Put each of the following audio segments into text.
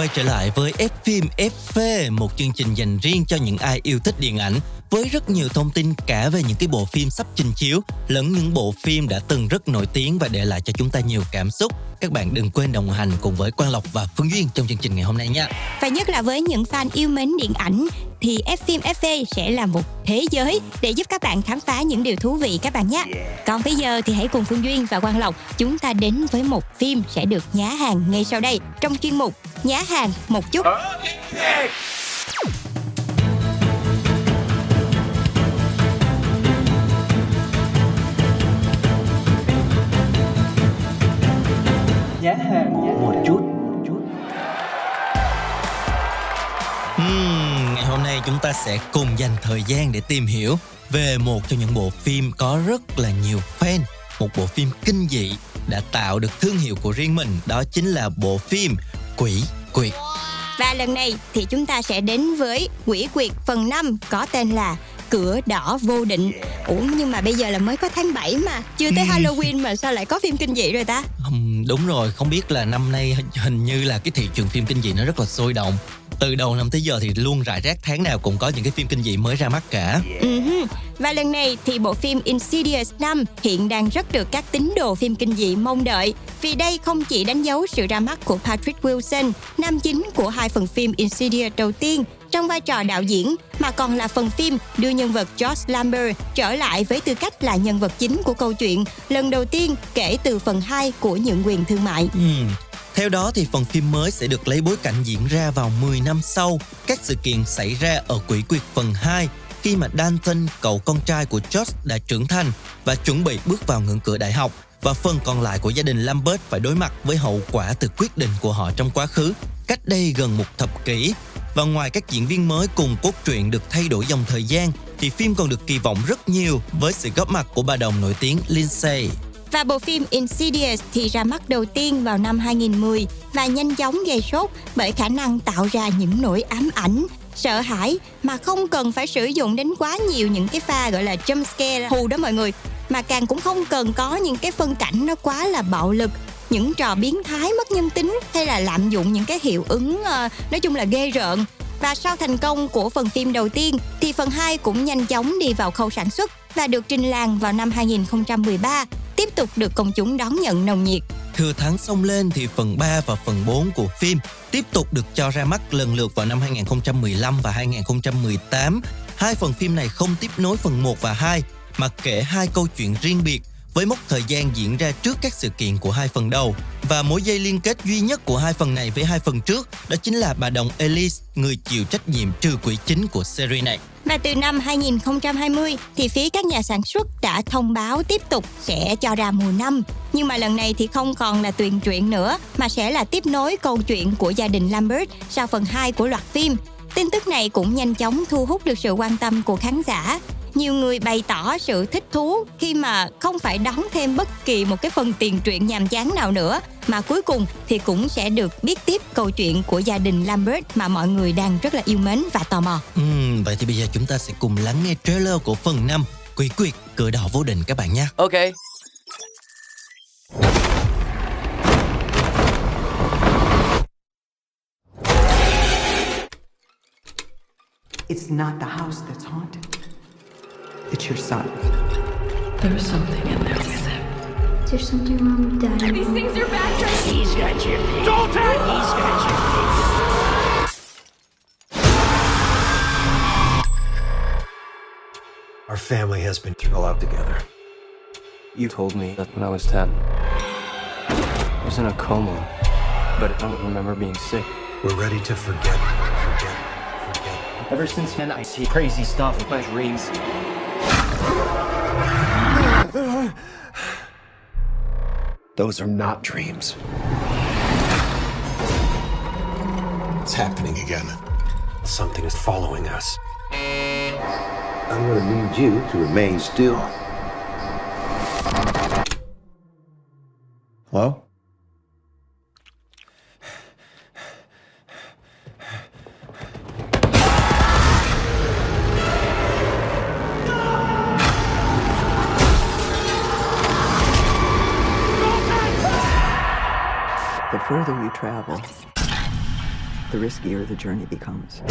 quay trở lại với F phim FV, một chương trình dành riêng cho những ai yêu thích điện ảnh với rất nhiều thông tin cả về những cái bộ phim sắp trình chiếu lẫn những bộ phim đã từng rất nổi tiếng và để lại cho chúng ta nhiều cảm xúc. Các bạn đừng quên đồng hành cùng với Quang Lộc và Phương Duyên trong chương trình ngày hôm nay nha. Và nhất là với những fan yêu mến điện ảnh thì F phim FV sẽ là một thế giới để giúp các bạn khám phá những điều thú vị các bạn nhé. Còn bây giờ thì hãy cùng Phương Duyên và Quang Lộc chúng ta đến với một phim sẽ được nhá hàng ngay sau đây trong chuyên mục Nhá hàng một chút. giá hàng một chút nay chúng ta sẽ cùng dành thời gian để tìm hiểu về một trong những bộ phim có rất là nhiều fan, một bộ phim kinh dị đã tạo được thương hiệu của riêng mình, đó chính là bộ phim Quỷ Quyệt. Và lần này thì chúng ta sẽ đến với Quỷ Quyệt phần 5 có tên là Cửa đỏ vô định. Ủa nhưng mà bây giờ là mới có tháng 7 mà, chưa tới Halloween mà sao lại có phim kinh dị rồi ta? Đúng rồi, không biết là năm nay hình như là cái thị trường phim kinh dị nó rất là sôi động. Từ đầu năm tới giờ thì luôn rải rác tháng nào cũng có những cái phim kinh dị mới ra mắt cả. Ừ hứ. Và lần này thì bộ phim Insidious 5 hiện đang rất được các tín đồ phim kinh dị mong đợi vì đây không chỉ đánh dấu sự ra mắt của Patrick Wilson, nam chính của hai phần phim Insidious đầu tiên trong vai trò đạo diễn mà còn là phần phim đưa nhân vật George Lambert trở lại với tư cách là nhân vật chính của câu chuyện lần đầu tiên kể từ phần 2 của những quyền thương mại. Ừm, theo đó thì phần phim mới sẽ được lấy bối cảnh diễn ra vào 10 năm sau các sự kiện xảy ra ở Quỷ Quyệt phần 2 khi mà Dalton, cậu con trai của George đã trưởng thành và chuẩn bị bước vào ngưỡng cửa đại học và phần còn lại của gia đình Lambert phải đối mặt với hậu quả từ quyết định của họ trong quá khứ cách đây gần một thập kỷ. Và ngoài các diễn viên mới cùng cốt truyện được thay đổi dòng thời gian thì phim còn được kỳ vọng rất nhiều với sự góp mặt của bà đồng nổi tiếng Lindsay. Và bộ phim Insidious thì ra mắt đầu tiên vào năm 2010 và nhanh chóng gây sốt bởi khả năng tạo ra những nỗi ám ảnh, sợ hãi mà không cần phải sử dụng đến quá nhiều những cái pha gọi là jump scare hù đó mọi người mà càng cũng không cần có những cái phân cảnh nó quá là bạo lực những trò biến thái mất nhân tính hay là lạm dụng những cái hiệu ứng ờ, nói chung là ghê rợn. Và sau thành công của phần phim đầu tiên thì phần 2 cũng nhanh chóng đi vào khâu sản xuất và được trình làng vào năm 2013 tiếp tục được công chúng đón nhận nồng nhiệt. Thừa thắng xông lên thì phần 3 và phần 4 của phim tiếp tục được cho ra mắt lần lượt vào năm 2015 và 2018. Hai phần phim này không tiếp nối phần 1 và 2 mà kể hai câu chuyện riêng biệt với mốc thời gian diễn ra trước các sự kiện của hai phần đầu. Và mối dây liên kết duy nhất của hai phần này với hai phần trước đó chính là bà đồng Elise, người chịu trách nhiệm trừ quỷ chính của series này. Và từ năm 2020 thì phía các nhà sản xuất đã thông báo tiếp tục sẽ cho ra mùa năm Nhưng mà lần này thì không còn là tuyền truyện nữa, mà sẽ là tiếp nối câu chuyện của gia đình Lambert sau phần 2 của loạt phim. Tin tức này cũng nhanh chóng thu hút được sự quan tâm của khán giả. Nhiều người bày tỏ sự thích thú khi mà không phải đóng thêm bất kỳ một cái phần tiền truyện nhàm chán nào nữa mà cuối cùng thì cũng sẽ được biết tiếp câu chuyện của gia đình Lambert mà mọi người đang rất là yêu mến và tò mò. Ừm, vậy thì bây giờ chúng ta sẽ cùng lắng nghe trailer của phần 5 Quỷ quyệt cửa đỏ vô định các bạn nhé. Okay. It's not the house that's haunted. It's your son. There's something in there with him. Is there something wrong with Daddy? These things are bad. He's got your pick. Dalton! He's got your pick. Our family has been through a lot together. You told me that when I was 10. I was in a coma, but I don't remember being sick. We're ready to forget, forget, forget. Ever since then, I see crazy stuff in my dreams. Those are not dreams. It's happening again. Something is following us. I'm gonna need you to remain still. Hello? Further you travel, the riskier the journey becomes.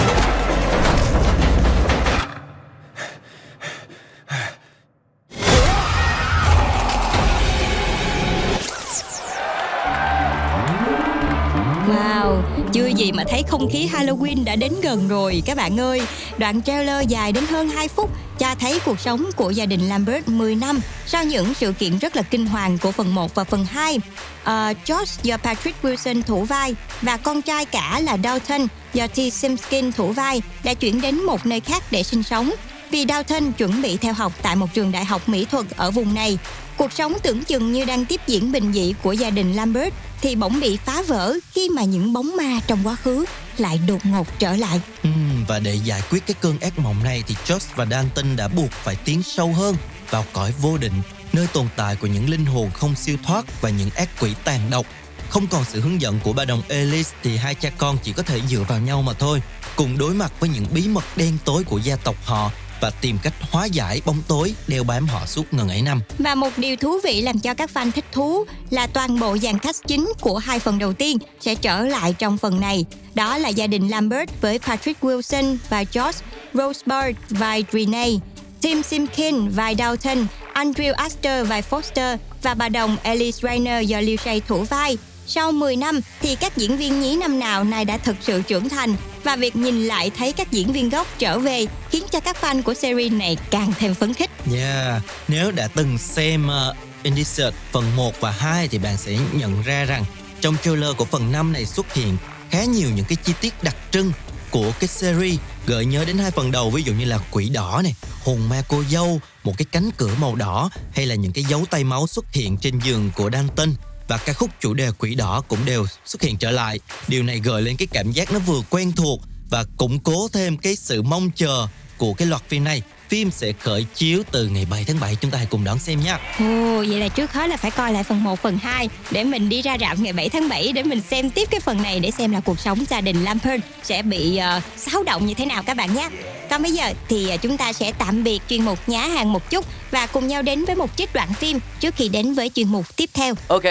Thấy không khí Halloween đã đến gần rồi các bạn ơi. Đoạn trailer dài đến hơn 2 phút cho thấy cuộc sống của gia đình Lambert 10 năm sau những sự kiện rất là kinh hoàng của phần 1 và phần 2. Uh, ờ, George do Patrick Wilson thủ vai và con trai cả là Dalton do T. Simpkin thủ vai đã chuyển đến một nơi khác để sinh sống vì Dalton chuẩn bị theo học tại một trường đại học mỹ thuật ở vùng này. Cuộc sống tưởng chừng như đang tiếp diễn bình dị của gia đình Lambert thì bỗng bị phá vỡ khi mà những bóng ma trong quá khứ lại đột ngột trở lại. Ừ, và để giải quyết cái cơn ác mộng này thì Josh và Dalton đã buộc phải tiến sâu hơn vào cõi vô định, nơi tồn tại của những linh hồn không siêu thoát và những ác quỷ tàn độc. Không còn sự hướng dẫn của bà đồng Alice thì hai cha con chỉ có thể dựa vào nhau mà thôi, cùng đối mặt với những bí mật đen tối của gia tộc họ và tìm cách hóa giải bóng tối đeo bám họ suốt ngần ấy năm. Và một điều thú vị làm cho các fan thích thú là toàn bộ dàn cast chính của hai phần đầu tiên sẽ trở lại trong phần này. Đó là gia đình Lambert với Patrick Wilson và George, Rosebud vai Renee, Tim Simkin vai Dalton, Andrew Astor vai Foster và bà đồng Alice Rainer do Liu Shay thủ vai. Sau 10 năm thì các diễn viên nhí năm nào nay đã thực sự trưởng thành và việc nhìn lại thấy các diễn viên gốc trở về khiến cho các fan của series này càng thêm phấn khích. Yeah, nếu đã từng xem ờ, uh, Indicert phần 1 và 2 thì bạn sẽ nhận ra rằng trong trailer của phần 5 này xuất hiện khá nhiều những cái chi tiết đặc trưng của cái series gợi nhớ đến hai phần đầu ví dụ như là quỷ đỏ này, hồn ma cô dâu, một cái cánh cửa màu đỏ hay là những cái dấu tay máu xuất hiện trên giường của Dalton và ca khúc chủ đề quỷ đỏ cũng đều xuất hiện trở lại. Điều này gợi lên cái cảm giác nó vừa quen thuộc và củng cố thêm cái sự mong chờ của cái loạt phim này. Phim sẽ khởi chiếu từ ngày 7 tháng 7 chúng ta hãy cùng đón xem nha. Ồ, vậy là trước hết là phải coi lại phần 1, phần 2 để mình đi ra rạp ngày 7 tháng 7 để mình xem tiếp cái phần này để xem là cuộc sống gia đình Lampert sẽ bị uh, xáo động như thế nào các bạn nhé. Còn bây giờ thì uh, chúng ta sẽ tạm biệt chuyên mục nhá hàng một chút và cùng nhau đến với một trích đoạn phim trước khi đến với chuyên mục tiếp theo. Ok.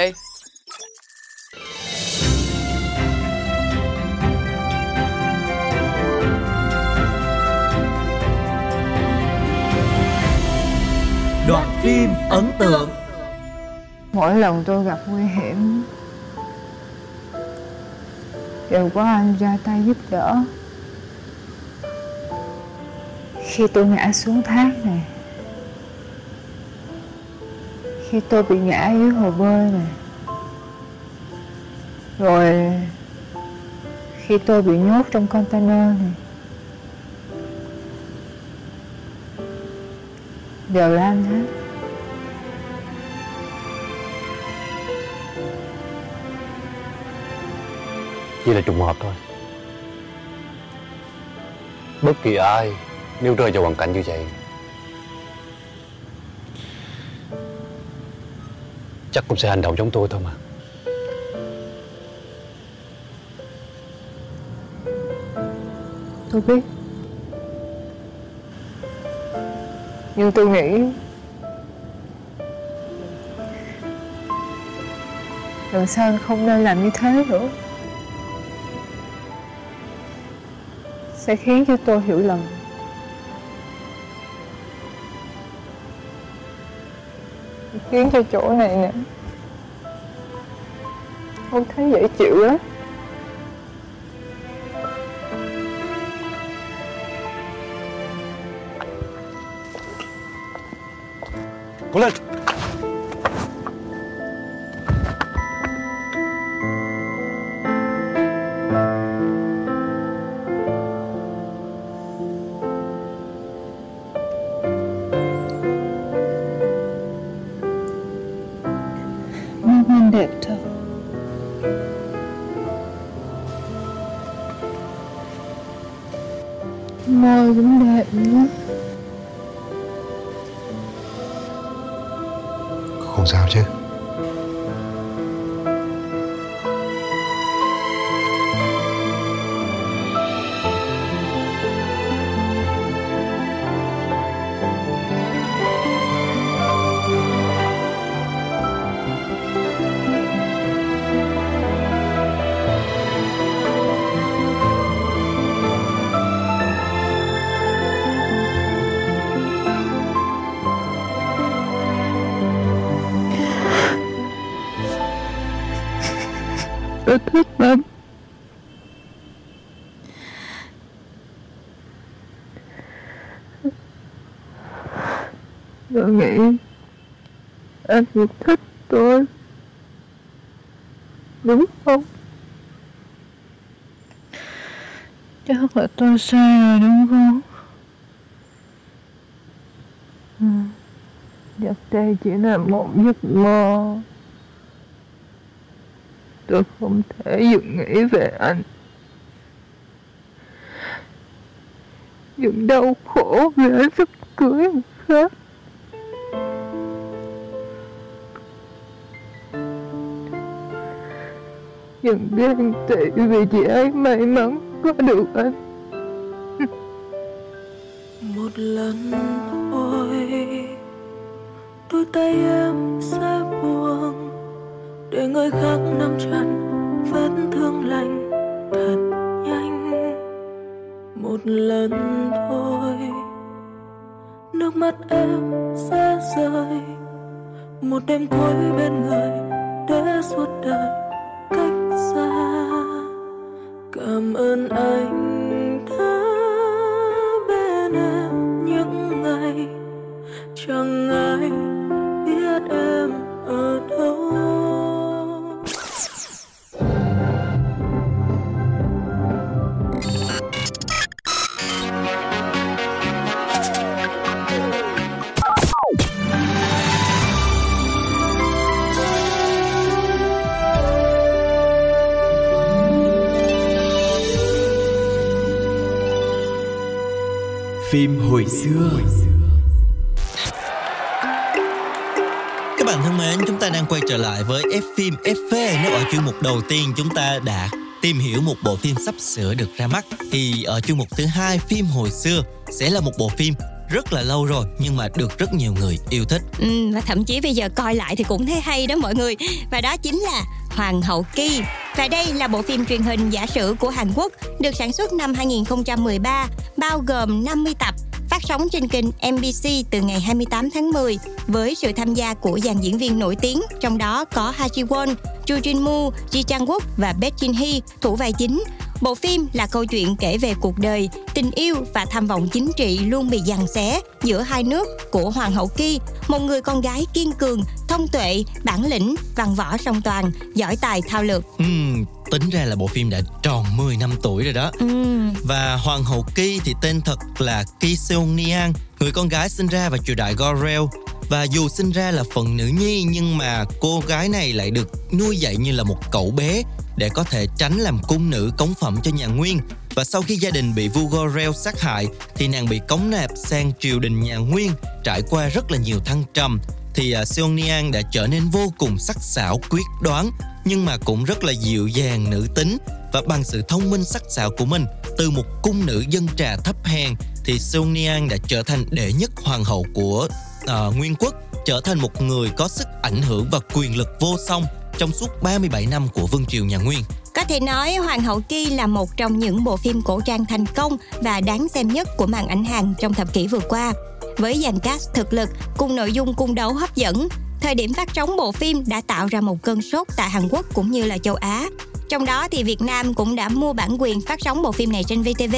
Đoạn phim ấn tượng. Mỗi lần tôi gặp nguy hiểm, Đều có anh ra tay giúp đỡ. Khi tôi ngã xuống thác này, Khi tôi bị ngã dưới hồ bơi này, Rồi Khi tôi bị nhốt trong container này Đều là anh hết. Chỉ là trùng hợp thôi. Bất kỳ ai Nếu rơi vào hoàn cảnh như vậy Chắc cũng sẽ hành động giống tôi thôi mà. Tôi biết Nhưng tôi nghĩ Lần sau không nên làm như thế nữa. Sẽ khiến cho tôi hiểu lầm. Khiến cho chỗ này nè Không thấy dễ chịu lắm. Cố lên. Mình đẹp thật Môi cũng đẹp nữa. Không sao tôi nghĩ anh cũng thích tôi. Đúng không? Chắc là tôi sai rồi đúng không? Ừ. Chắc đây chỉ là một giấc mơ. Tôi không thể dừng nghĩ về anh. Dừng đau khổ vì anh sắp cưới người khác Dừng đen tị vì chị ấy may mắn có được anh. Một lần thôi, Đôi tay em sẽ buông để người khác nắm chặt vết thương lành thật nhanh. Một lần thôi, nước mắt em sẽ rơi. Một đêm cuối bên người để suốt đời cảm ơn anh đã bên em những ngày chẳng Phim hồi xưa Các bạn thân mến, chúng ta đang quay trở lại với F phim FV. Nếu ở chuyên mục đầu tiên chúng ta đã tìm hiểu một bộ phim sắp sửa được ra mắt thì ở chuyên mục thứ hai phim hồi xưa sẽ là một bộ phim rất là lâu rồi nhưng mà được rất nhiều người yêu thích. Ừ, và thậm chí bây giờ coi lại thì cũng thấy hay đó mọi người. Và đó chính là Hoàng hậu Ki. Và đây là bộ phim truyền hình giả sử của Hàn Quốc được sản xuất năm 2013, bao gồm 50 tập phát sóng trên kênh MBC từ ngày 28 tháng 10 với sự tham gia của dàn diễn viên nổi tiếng, trong đó có Ha Ji Won, Ju Jin Moo, Ji Chang Wook và Baek Jin Hee thủ vai chính. Bộ phim là câu chuyện kể về cuộc đời, tình yêu và tham vọng chính trị luôn bị giằng xé giữa hai nước của Hoàng hậu Ki, một người con gái kiên cường, thông tuệ, bản lĩnh, văn võ song toàn, giỏi tài thao lược. Uhm, tính ra là bộ phim đã tròn 10 năm tuổi rồi đó. Uhm. Và Hoàng hậu Ki thì tên thật là Ki Seung Niang, người con gái sinh ra vào triều đại Goryeo và dù sinh ra là phần nữ nhi nhưng mà cô gái này lại được nuôi dạy như là một cậu bé để có thể tránh làm cung nữ cống phẩm cho nhà Nguyên. Và sau khi gia đình bị vua Gorel sát hại thì nàng bị cống nạp sang triều đình nhà Nguyên, trải qua rất là nhiều thăng trầm. Thì uh, đã trở nên vô cùng sắc sảo quyết đoán nhưng mà cũng rất là dịu dàng nữ tính. Và bằng sự thông minh sắc sảo của mình từ một cung nữ dân trà thấp hèn thì Seong đã trở thành đệ nhất hoàng hậu của uh, Nguyên quốc trở thành một người có sức ảnh hưởng và quyền lực vô song trong suốt 37 năm của Vương triều nhà Nguyên. Có thể nói Hoàng hậu Ki là một trong những bộ phim cổ trang thành công và đáng xem nhất của màn ảnh Hàn trong thập kỷ vừa qua. Với dàn cast thực lực cùng nội dung cung đấu hấp dẫn, thời điểm phát sóng bộ phim đã tạo ra một cơn sốt tại Hàn Quốc cũng như là châu Á. Trong đó thì Việt Nam cũng đã mua bản quyền phát sóng bộ phim này trên VTV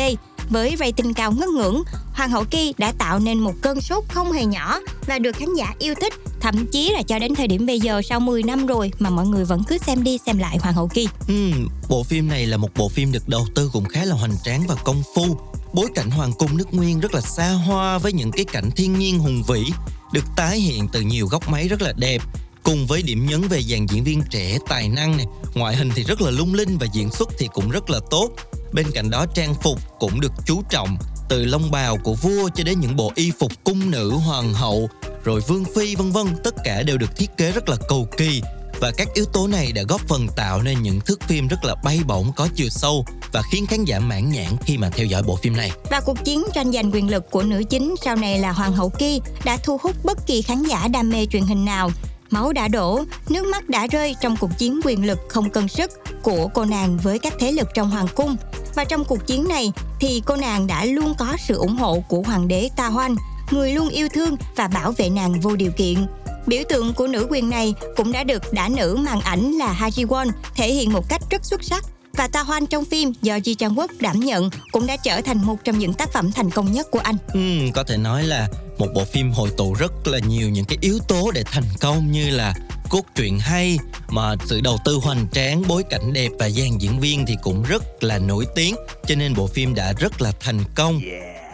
với rating cao ngất ngưỡng, Hoàng hậu Ki đã tạo nên một cơn sốt không hề nhỏ và được khán giả yêu thích. Thậm chí là cho đến thời điểm bây giờ sau 10 năm rồi mà mọi người vẫn cứ xem đi xem lại Hoàng hậu Ki. Ừ, bộ phim này là một bộ phim được đầu tư cũng khá là hoành tráng và công phu. Bối cảnh hoàng cung nước Nguyên rất là xa hoa với những cái cảnh thiên nhiên hùng vĩ được tái hiện từ nhiều góc máy rất là đẹp cùng với điểm nhấn về dàn diễn viên trẻ tài năng này ngoại hình thì rất là lung linh và diễn xuất thì cũng rất là tốt bên cạnh đó, trang phục cũng được chú trọng, từ lông bào của vua cho đến những bộ y phục cung nữ, hoàng hậu, rồi vương phi, vân vân, tất cả đều được thiết kế rất là cầu kỳ và các yếu tố này đã góp phần tạo nên những thước phim rất là bay bổng, có chiều sâu và khiến khán giả mãn nhãn khi mà theo dõi bộ phim này. Và cuộc chiến tranh giành quyền lực của nữ chính sau này là Hoàng hậu Ki đã thu hút bất kỳ khán giả đam mê truyền hình nào. Máu đã đổ, nước mắt đã rơi trong cuộc chiến quyền lực không cân sức của cô nàng với các thế lực trong hoàng cung. Và trong cuộc chiến này thì cô nàng đã luôn có sự ủng hộ của hoàng đế Ta Hoan, người luôn yêu thương và bảo vệ nàng vô điều kiện. Biểu tượng của nữ quyền này cũng đã được đã nữ màn ảnh là Ha Won thể hiện một cách rất xuất sắc và Ta Hoan trong phim do Ji Chang Wook đảm nhận cũng đã trở thành một trong những tác phẩm thành công nhất của anh. Ừ, có thể nói là một bộ phim hội tụ rất là nhiều những cái yếu tố để thành công như là cốt truyện hay mà sự đầu tư hoành tráng bối cảnh đẹp và dàn diễn viên thì cũng rất là nổi tiếng cho nên bộ phim đã rất là thành công.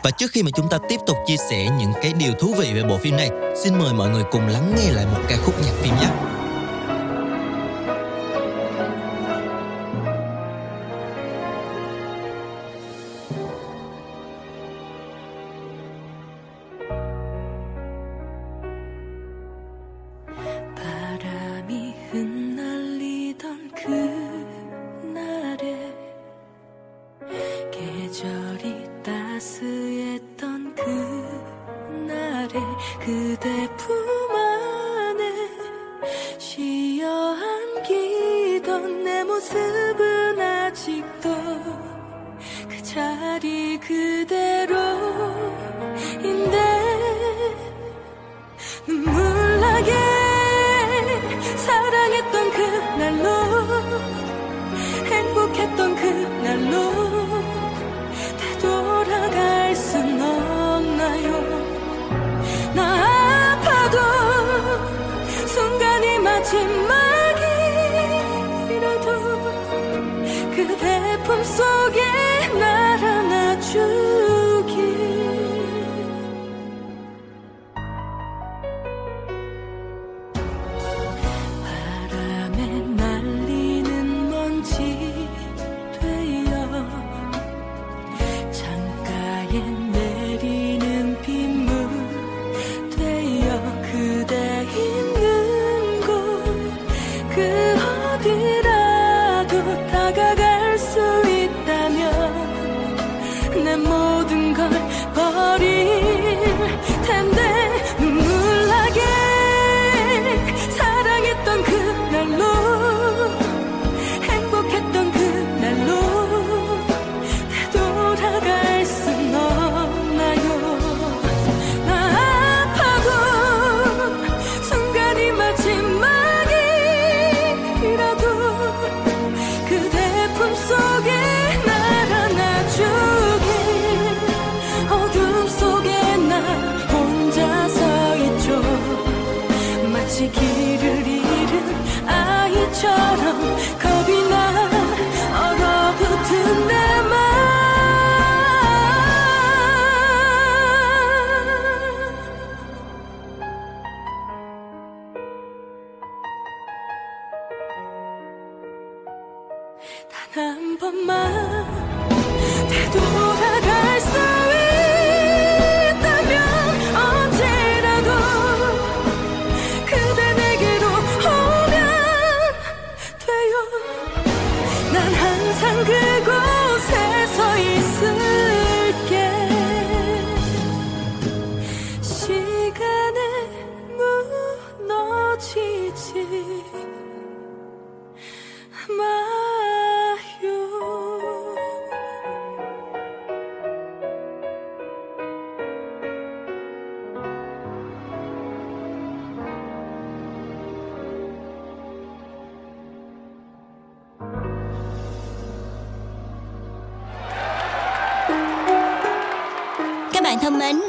Và trước khi mà chúng ta tiếp tục chia sẻ những cái điều thú vị về bộ phim này xin mời mọi người cùng lắng nghe lại một ca khúc nhạc phim nhé 마지막이라도 그대 품속 단 한 번만 되돌아갈 수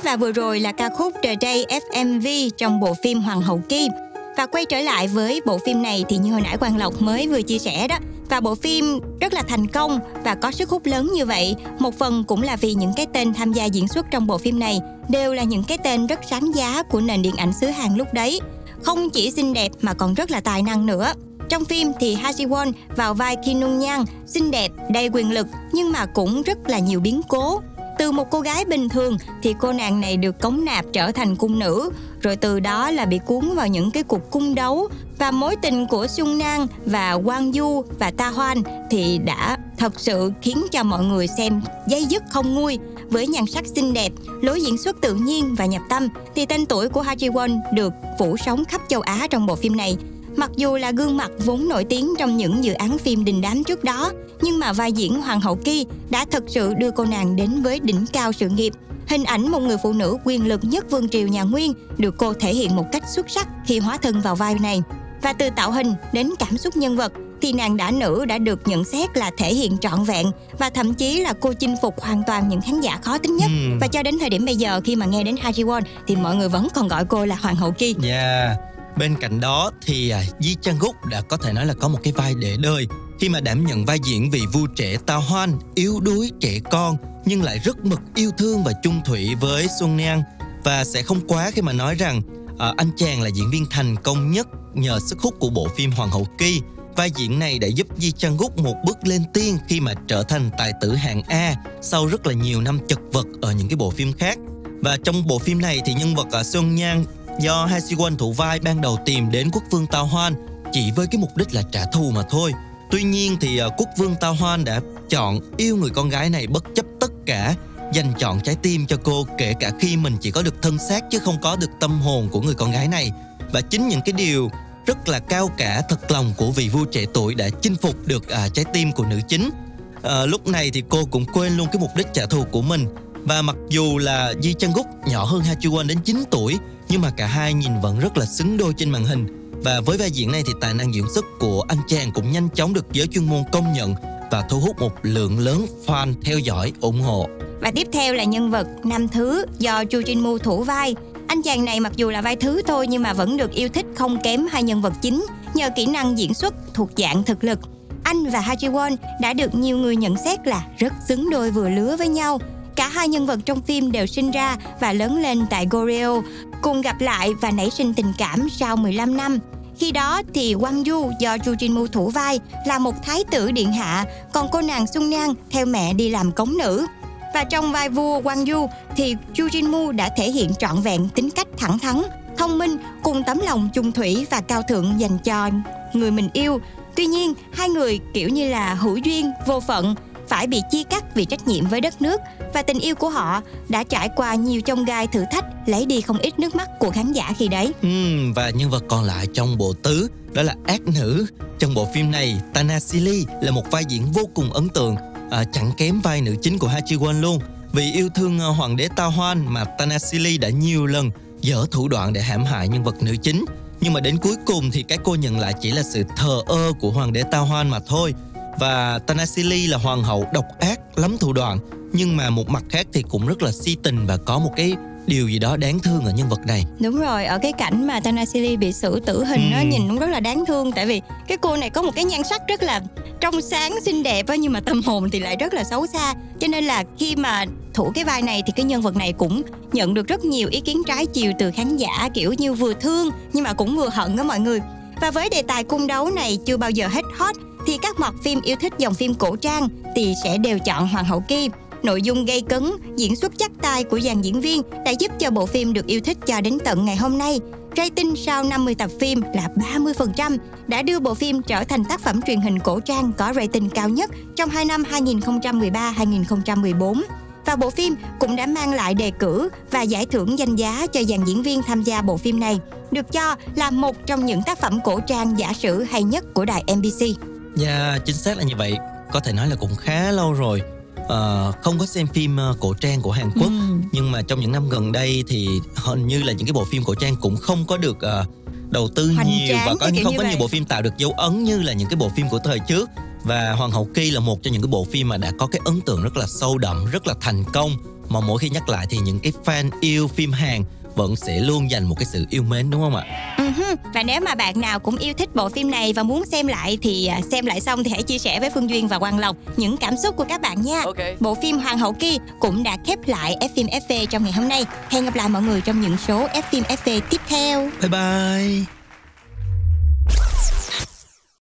và vừa rồi là ca khúc The Day FMV trong bộ phim Hoàng hậu Kim. Và quay trở lại với bộ phim này thì như hồi nãy Quang Lộc mới vừa chia sẻ đó, và bộ phim rất là thành công và có sức hút lớn như vậy. Một phần cũng là vì những cái tên tham gia diễn xuất trong bộ phim này đều là những cái tên rất sáng giá của nền điện ảnh xứ Hàn lúc đấy. Không chỉ xinh đẹp mà còn rất là tài năng nữa. Trong phim thì Ha Ji Won vào vai Kim Nung Nhan, xinh đẹp, đầy quyền lực nhưng mà cũng rất là nhiều biến cố từ một cô gái bình thường thì cô nàng này được cống nạp trở thành cung nữ. Rồi từ đó là bị cuốn vào những cái cuộc cung đấu. Và mối tình của Xuân Nang và Quang Du và Ta Hoan thì đã thật sự khiến cho mọi người xem dây dứt không nguôi. Với nhan sắc xinh đẹp, lối diễn xuất tự nhiên và nhập tâm thì tên tuổi của Ha Ji Won được phủ sóng khắp châu Á trong bộ phim này. Mặc dù là gương mặt vốn nổi tiếng trong những dự án phim đình đám trước đó, nhưng mà vai diễn Hoàng hậu Ki đã thật sự đưa cô nàng đến với đỉnh cao sự nghiệp. Hình ảnh một người phụ nữ quyền lực nhất vương triều nhà Nguyên được cô thể hiện một cách xuất sắc khi hóa thân vào vai này. Và từ tạo hình đến cảm xúc nhân vật thì nàng đã nữ đã được nhận xét là thể hiện trọn vẹn và thậm chí là cô chinh phục hoàn toàn những khán giả khó tính nhất Ừ. và cho đến thời điểm bây giờ khi mà nghe đến Ha Ji Won thì mọi người vẫn còn gọi cô là hoàng hậu Ki. Yeah. Bên cạnh đó thì à, Di Chang Gúc đã có thể nói là có một cái vai để đời khi mà đảm nhận vai diễn vị vua trẻ Tao Hoan, yếu đuối, trẻ con nhưng lại rất mực yêu thương và chung thủy với Xuân nhan và sẽ không quá khi mà nói rằng à, anh chàng là diễn viên thành công nhất nhờ sức hút của bộ phim Hoàng hậu Ki. Vai diễn này đã giúp Di Chang Gúc một bước lên tiên khi mà trở thành tài tử hạng A sau rất là nhiều năm chật vật ở những cái bộ phim khác. Và trong bộ phim này thì nhân vật à, Xuân Nhan do hai Si Won thủ vai ban đầu tìm đến quốc vương Tao Hoan chỉ với cái mục đích là trả thù mà thôi. Tuy nhiên thì à, quốc vương Tao Hoan đã chọn yêu người con gái này bất chấp tất cả, dành chọn trái tim cho cô kể cả khi mình chỉ có được thân xác chứ không có được tâm hồn của người con gái này. Và chính những cái điều rất là cao cả thật lòng của vị vua trẻ tuổi đã chinh phục được à, trái tim của nữ chính. À, lúc này thì cô cũng quên luôn cái mục đích trả thù của mình và mặc dù là di Chang Gúc nhỏ hơn Ha Chi Won đến 9 tuổi nhưng mà cả hai nhìn vẫn rất là xứng đôi trên màn hình và với vai diễn này thì tài năng diễn xuất của anh chàng cũng nhanh chóng được giới chuyên môn công nhận và thu hút một lượng lớn fan theo dõi ủng hộ. Và tiếp theo là nhân vật nam thứ do Chu Jin Mu thủ vai. Anh chàng này mặc dù là vai thứ thôi nhưng mà vẫn được yêu thích không kém hai nhân vật chính nhờ kỹ năng diễn xuất thuộc dạng thực lực. Anh và Ha Ji Won đã được nhiều người nhận xét là rất xứng đôi vừa lứa với nhau. Cả hai nhân vật trong phim đều sinh ra và lớn lên tại Goryeo, cùng gặp lại và nảy sinh tình cảm sau 15 năm. Khi đó thì Wang Yu do Chu Jin Mu thủ vai là một thái tử điện hạ, còn cô nàng Sung Nang theo mẹ đi làm cống nữ. Và trong vai vua Wang Yu thì Chu Jin Mu đã thể hiện trọn vẹn tính cách thẳng thắn, thông minh cùng tấm lòng chung thủy và cao thượng dành cho người mình yêu. Tuy nhiên, hai người kiểu như là hữu duyên, vô phận, phải bị chia cắt vì trách nhiệm với đất nước và tình yêu của họ đã trải qua nhiều chông gai thử thách lấy đi không ít nước mắt của khán giả khi đấy. Ừ, và nhân vật còn lại trong bộ tứ đó là ác nữ. Trong bộ phim này, Tana Sili là một vai diễn vô cùng ấn tượng, à, chẳng kém vai nữ chính của Hachi Won luôn. Vì yêu thương à, hoàng đế Ta Hoan mà Tana Sili đã nhiều lần dở thủ đoạn để hãm hại nhân vật nữ chính. Nhưng mà đến cuối cùng thì cái cô nhận lại chỉ là sự thờ ơ của hoàng đế Tao Hoan mà thôi. Và Tanasili là hoàng hậu độc ác lắm thủ đoạn nhưng mà một mặt khác thì cũng rất là si tình và có một cái điều gì đó đáng thương ở nhân vật này. Đúng rồi, ở cái cảnh mà Tanasili bị xử tử hình nó Ừ. nhìn cũng rất là đáng thương tại vì cái cô này có một cái nhan sắc rất là trong sáng xinh đẹp á nhưng mà tâm hồn thì lại rất là xấu xa. Cho nên là khi mà thủ cái vai này thì cái nhân vật này cũng nhận được rất nhiều ý kiến trái chiều từ khán giả kiểu như vừa thương nhưng mà cũng vừa hận đó mọi người. Và với đề tài cung đấu này chưa bao giờ hết hot thì các mọt phim yêu thích dòng phim cổ trang thì sẽ đều chọn Hoàng hậu Kim. Nội dung gây cấn, diễn xuất chắc tay của dàn diễn viên đã giúp cho bộ phim được yêu thích cho đến tận ngày hôm nay. Rating sau 50 tập phim là 30%, đã đưa bộ phim trở thành tác phẩm truyền hình cổ trang có rating cao nhất trong hai năm 2013-2014. Và bộ phim cũng đã mang lại đề cử và giải thưởng danh giá cho dàn diễn viên tham gia bộ phim này, được cho là một trong những tác phẩm cổ trang giả sử hay nhất của đài MBC. Dạ, chính xác là như vậy. Có thể nói là cũng khá lâu rồi. Ờ, không có xem phim ờ, cổ trang của Hàn Quốc nhưng mà trong những năm gần đây thì hình như là những cái bộ phim cổ trang cũng không có được ờ, đầu tư Hoành nhiều và có không có nhiều vậy. bộ phim tạo được dấu ấn như là những cái bộ phim của thời trước và Hoàng hậu Ki là một trong những cái bộ phim mà đã có cái ấn tượng rất là sâu đậm, rất là thành công mà mỗi khi nhắc lại thì những cái fan yêu phim Hàn vẫn sẽ luôn dành một cái sự yêu mến đúng không ạ? Ừ hứ. Và nếu mà bạn nào cũng yêu thích bộ phim này và muốn xem lại thì à, xem lại xong thì hãy chia sẻ với Phương Duyên và Quang Lộc những cảm xúc của các bạn nha. Bộ phim Hoàng hậu Ki cũng đã khép lại F phim FV trong ngày hôm nay. Hẹn gặp lại mọi người trong những số F phim FV tiếp theo. Bye bye.